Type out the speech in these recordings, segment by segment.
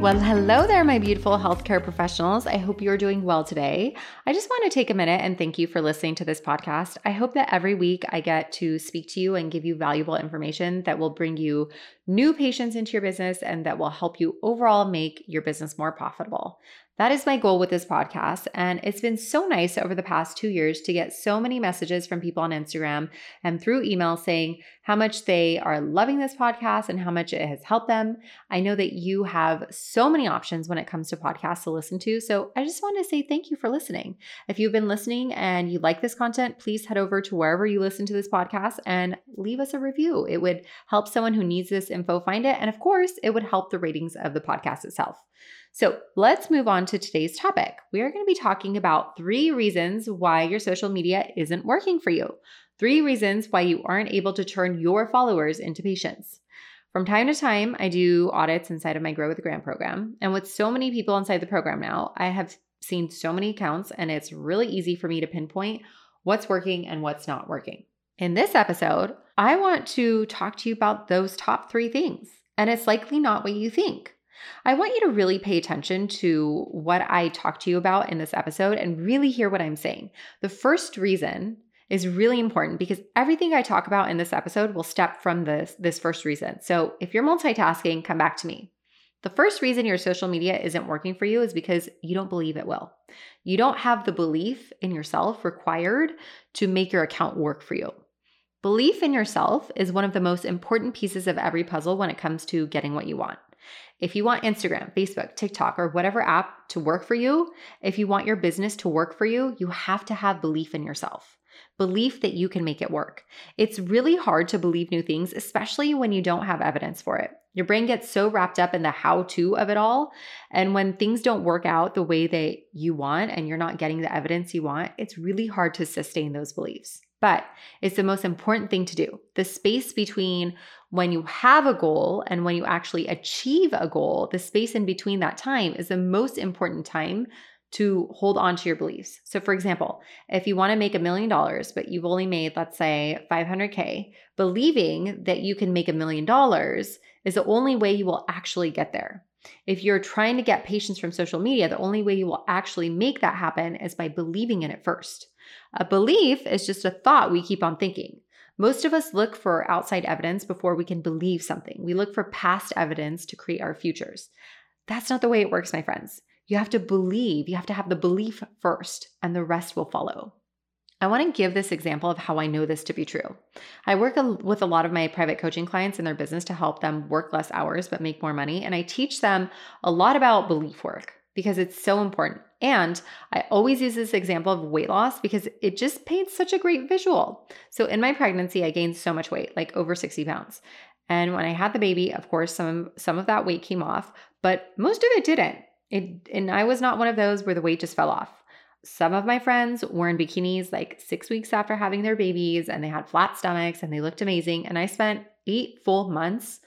Well, hello there, my beautiful healthcare professionals. I hope you're doing well today. I just want to take a minute and thank you for listening to this podcast. I hope that every week I get to speak to you and give you valuable information that will bring you new patients into your business and that will help you overall make your business more profitable. That is my goal with this podcast. And it's been so nice over the past two years to get so many messages from people on Instagram and through email saying how much they are loving this podcast and how much it has helped them. I know that you have so many options when it comes to podcasts to listen to. So I just want to say thank you for listening. If you've been listening and you like this content, please head over to wherever you listen to this podcast and leave us a review. It would help someone who needs this info find it. And of course, it would help the ratings of the podcast itself. So let's move on to today's topic. We are going to be talking about three reasons why your social media isn't working for you. Three reasons why you aren't able to turn your followers into patients. From time to time, I do audits inside of my Grow with the Gram program. And with so many people inside the program now, I have seen so many accounts, and it's really easy for me to pinpoint what's working and what's not working. In this episode, I want to talk to you about those top three things. And it's likely not what you think. I want you to really pay attention to what I talk to you about in this episode and really hear what I'm saying. The first reason is really important because everything I talk about in this episode will step from this this first reason. So, if you're multitasking, come back to me. The first reason your social media isn't working for you is because you don't believe it will. You don't have the belief in yourself required to make your account work for you. Belief in yourself is one of the most important pieces of every puzzle when it comes to getting what you want. If you want Instagram, Facebook, TikTok, or whatever app to work for you, if you want your business to work for you, you have to have belief in yourself. Belief that you can make it work. It's really hard to believe new things, especially when you don't have evidence for it. Your brain gets so wrapped up in the how to of it all. And when things don't work out the way that you want and you're not getting the evidence you want, it's really hard to sustain those beliefs. But it's the most important thing to do. The space between when you have a goal and when you actually achieve a goal, the space in between that time is the most important time to hold on to your beliefs. So, for example, if you want to make a million dollars, but you've only made, let's say, 500K, believing that you can make a million dollars is the only way you will actually get there. If you're trying to get patients from social media, the only way you will actually make that happen is by believing in it first. A belief is just a thought we keep on thinking. Most of us look for outside evidence before we can believe something. We look for past evidence to create our futures. That's not the way it works, my friends. You have to believe, you have to have the belief first, and the rest will follow. I want to give this example of how I know this to be true. I work with a lot of my private coaching clients in their business to help them work less hours but make more money. And I teach them a lot about belief work because it's so important. And I always use this example of weight loss because it just paints such a great visual. So in my pregnancy, I gained so much weight, like over 60 pounds. And when I had the baby, of course, some some of that weight came off, but most of it didn't. It and I was not one of those where the weight just fell off. Some of my friends were in bikinis like 6 weeks after having their babies and they had flat stomachs and they looked amazing and I spent 8 full months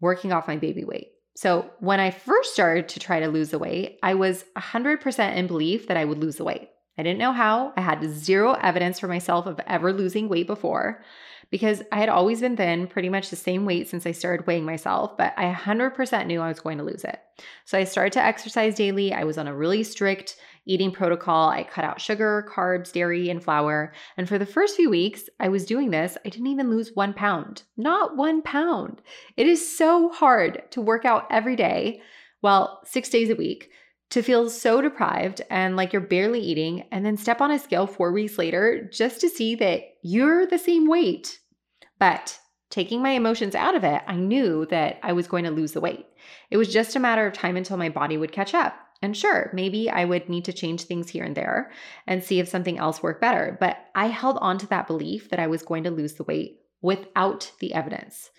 working off my baby weight. So when I first started to try to lose the weight, I was 100% in belief that I would lose the weight. I didn't know how. I had zero evidence for myself of ever losing weight before because I had always been thin, pretty much the same weight since I started weighing myself, but I 100% knew I was going to lose it. So I started to exercise daily. I was on a really strict eating protocol. I cut out sugar, carbs, dairy, and flour. And for the first few weeks I was doing this, I didn't even lose one pound. Not one pound. It is so hard to work out every day, well, six days a week, to feel so deprived and like you're barely eating, and then step on a scale four weeks later just to see that you're the same weight. But taking my emotions out of it, I knew that I was going to lose the weight. It was just a matter of time until my body would catch up. And sure, maybe I would need to change things here and there and see if something else worked better. But I held on to that belief that I was going to lose the weight without the evidence.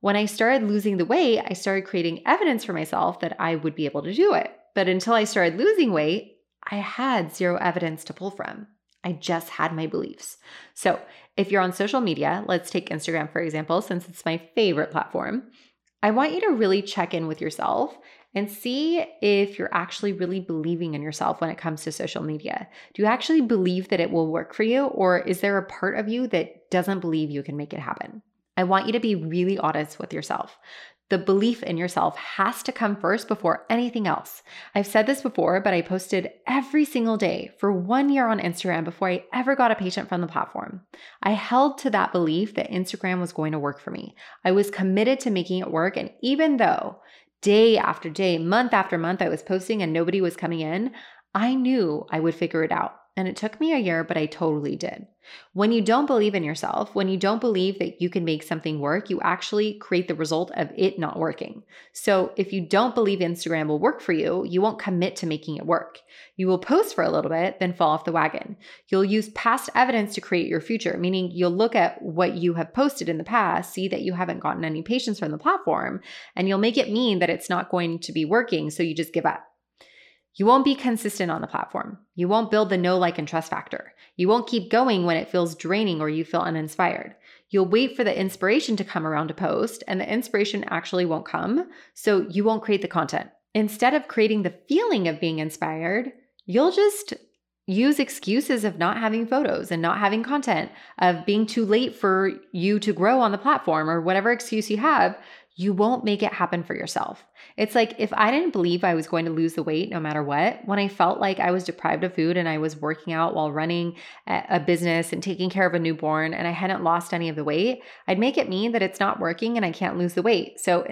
When I started losing the weight, I started creating evidence for myself that I would be able to do it. But until I started losing weight, I had zero evidence to pull from. I just had my beliefs. So, if you're on social media, let's take Instagram for example, since it's my favorite platform. I want you to really check in with yourself and see if you're actually really believing in yourself when it comes to social media. Do you actually believe that it will work for you, or is there a part of you that doesn't believe you can make it happen? I want you to be really honest with yourself. The belief in yourself has to come first before anything else. I've said this before, but I posted every single day for one year on Instagram before I ever got a patient from the platform. I held to that belief that Instagram was going to work for me. I was committed to making it work. And even though day after day, month after month, I was posting and nobody was coming in, I knew I would figure it out. And it took me a year, but I totally did. When you don't believe in yourself, when you don't believe that you can make something work, you actually create the result of it not working. So if you don't believe Instagram will work for you, you won't commit to making it work. You will post for a little bit, then fall off the wagon. You'll use past evidence to create your future, meaning you'll look at what you have posted in the past, see that you haven't gotten any patients from the platform, and you'll make it mean that it's not going to be working. So you just give up. You won't be consistent on the platform. You won't build the know, like, and trust factor. You won't keep going when it feels draining or you feel uninspired. You'll wait for the inspiration to come around to post, and the inspiration actually won't come, so you won't create the content. Instead of creating the feeling of being inspired, you'll just use excuses of not having photos and not having content, of being too late for you to grow on the platform, or whatever excuse you have you won't make it happen for yourself. It's like if I didn't believe I was going to lose the weight no matter what, when I felt like I was deprived of food and I was working out while running a business and taking care of a newborn and I hadn't lost any of the weight, I'd make it mean that it's not working and I can't lose the weight. So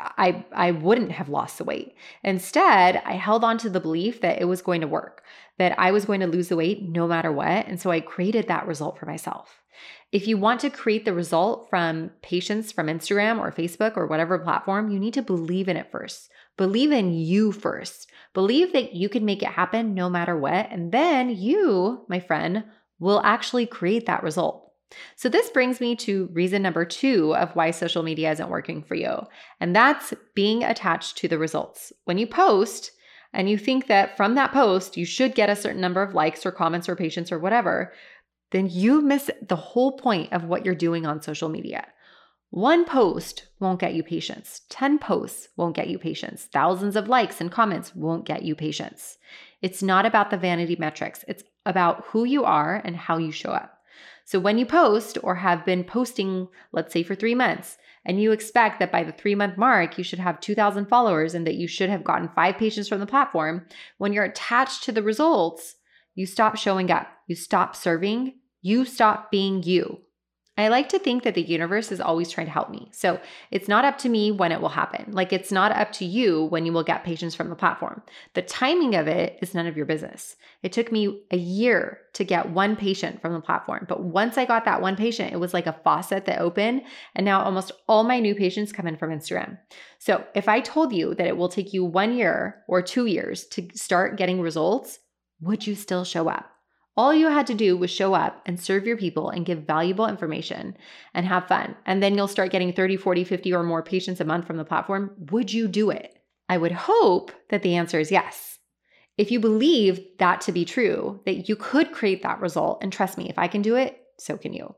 I I wouldn't have lost the weight. Instead, I held on to the belief that it was going to work, that I was going to lose the weight no matter what, and so I created that result for myself. If you want to create the result from patients from Instagram or Facebook or whatever platform, you need to believe in it first. Believe in you first. Believe that you can make it happen no matter what. And then you, my friend, will actually create that result. So, this brings me to reason number two of why social media isn't working for you, and that's being attached to the results. When you post, and you think that from that post, you should get a certain number of likes or comments or patients or whatever, then you miss the whole point of what you're doing on social media. One post won't get you patients. 10 posts won't get you patients. Thousands of likes and comments won't get you patients. It's not about the vanity metrics, it's about who you are and how you show up. So when you post or have been posting, let's say for three months, and you expect that by the three month mark, you should have 2,000 followers and that you should have gotten five patients from the platform, when you're attached to the results, you stop showing up, you stop serving, you stop being you. I like to think that the universe is always trying to help me. So it's not up to me when it will happen. Like it's not up to you when you will get patients from the platform. The timing of it is none of your business. It took me a year to get one patient from the platform. But once I got that one patient, it was like a faucet that opened. And now almost all my new patients come in from Instagram. So if I told you that it will take you one year or two years to start getting results, would you still show up? All you had to do was show up and serve your people and give valuable information and have fun. And then you'll start getting 30, 40, 50 or more patients a month from the platform. Would you do it? I would hope that the answer is yes. If you believe that to be true, that you could create that result, and trust me, if I can do it, so can you.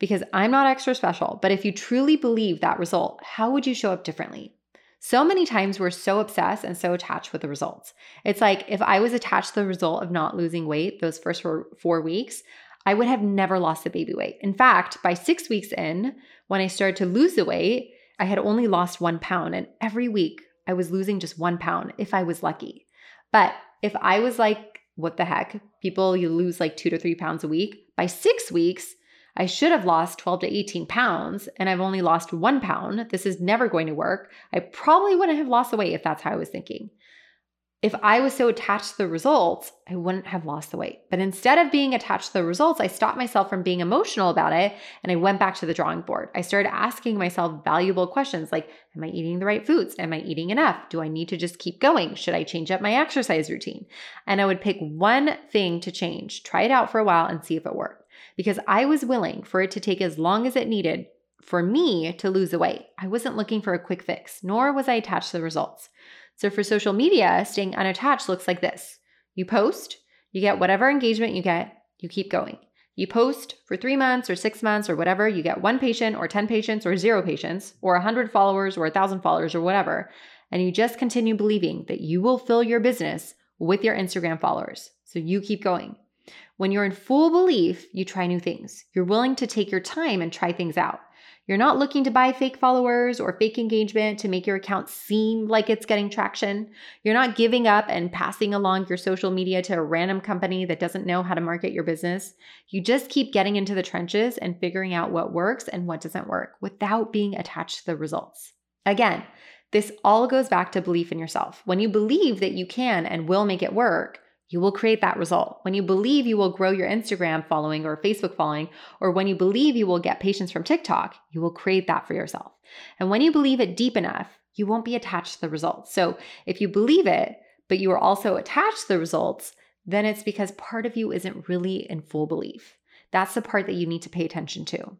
Because I'm not extra special, but if you truly believe that result, how would you show up differently? So many times we're so obsessed and so attached with the results. It's like if I was attached to the result of not losing weight those first four, four weeks, I would have never lost the baby weight. In fact, by six weeks in, when I started to lose the weight, I had only lost one pound. And every week I was losing just one pound if I was lucky. But if I was like, what the heck, people, you lose like two to three pounds a week, by six weeks, I should have lost 12 to 18 pounds and I've only lost one pound. This is never going to work. I probably wouldn't have lost the weight if that's how I was thinking. If I was so attached to the results, I wouldn't have lost the weight. But instead of being attached to the results, I stopped myself from being emotional about it and I went back to the drawing board. I started asking myself valuable questions like Am I eating the right foods? Am I eating enough? Do I need to just keep going? Should I change up my exercise routine? And I would pick one thing to change, try it out for a while, and see if it worked because I was willing for it to take as long as it needed for me to lose the weight. I wasn't looking for a quick fix, nor was I attached to the results. So for social media, staying unattached looks like this You post, you get whatever engagement you get, you keep going. You post for three months or six months or whatever, you get one patient or 10 patients or zero patients or 100 followers or 1,000 followers or whatever. And you just continue believing that you will fill your business with your Instagram followers. So you keep going. When you're in full belief, you try new things. You're willing to take your time and try things out. You're not looking to buy fake followers or fake engagement to make your account seem like it's getting traction. You're not giving up and passing along your social media to a random company that doesn't know how to market your business. You just keep getting into the trenches and figuring out what works and what doesn't work without being attached to the results. Again, this all goes back to belief in yourself. When you believe that you can and will make it work, you will create that result. When you believe you will grow your Instagram following or Facebook following, or when you believe you will get patients from TikTok, you will create that for yourself. And when you believe it deep enough, you won't be attached to the results. So if you believe it, but you are also attached to the results, then it's because part of you isn't really in full belief. That's the part that you need to pay attention to.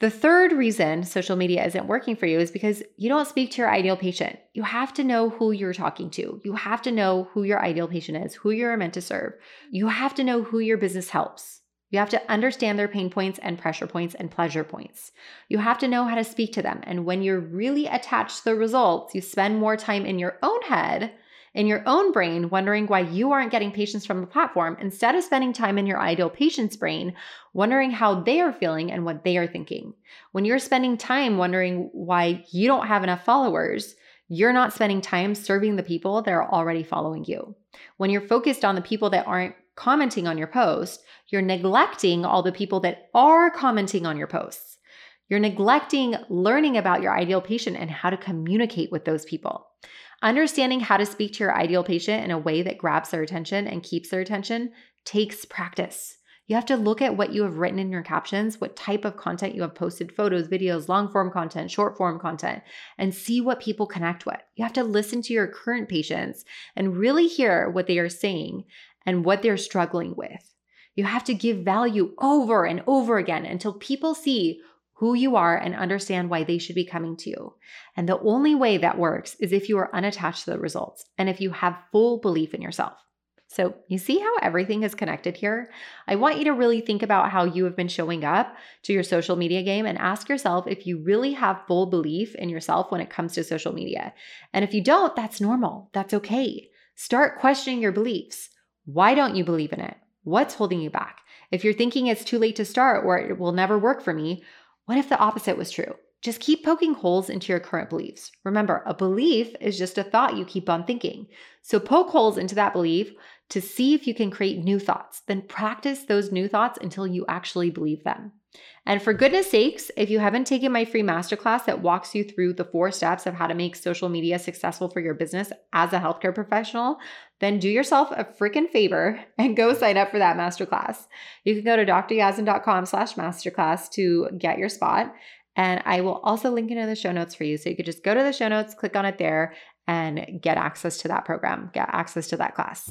The third reason social media isn't working for you is because you don't speak to your ideal patient. You have to know who you're talking to. You have to know who your ideal patient is, who you're meant to serve. You have to know who your business helps. You have to understand their pain points and pressure points and pleasure points. You have to know how to speak to them. And when you're really attached to the results, you spend more time in your own head in your own brain wondering why you aren't getting patients from the platform instead of spending time in your ideal patient's brain wondering how they are feeling and what they are thinking. When you're spending time wondering why you don't have enough followers, you're not spending time serving the people that are already following you. When you're focused on the people that aren't commenting on your post, you're neglecting all the people that are commenting on your posts. You're neglecting learning about your ideal patient and how to communicate with those people. Understanding how to speak to your ideal patient in a way that grabs their attention and keeps their attention takes practice. You have to look at what you have written in your captions, what type of content you have posted photos, videos, long form content, short form content, and see what people connect with. You have to listen to your current patients and really hear what they are saying and what they're struggling with. You have to give value over and over again until people see who you are and understand why they should be coming to you. And the only way that works is if you are unattached to the results and if you have full belief in yourself. So, you see how everything is connected here? I want you to really think about how you have been showing up to your social media game and ask yourself if you really have full belief in yourself when it comes to social media. And if you don't, that's normal. That's okay. Start questioning your beliefs. Why don't you believe in it? What's holding you back? If you're thinking it's too late to start or it will never work for me, what if the opposite was true? Just keep poking holes into your current beliefs. Remember, a belief is just a thought you keep on thinking. So poke holes into that belief to see if you can create new thoughts. Then practice those new thoughts until you actually believe them. And for goodness sakes, if you haven't taken my free masterclass that walks you through the four steps of how to make social media successful for your business as a healthcare professional, then do yourself a freaking favor and go sign up for that masterclass. You can go to dryazdan.com slash masterclass to get your spot. And I will also link it in the show notes for you. So you could just go to the show notes, click on it there, and get access to that program, get access to that class.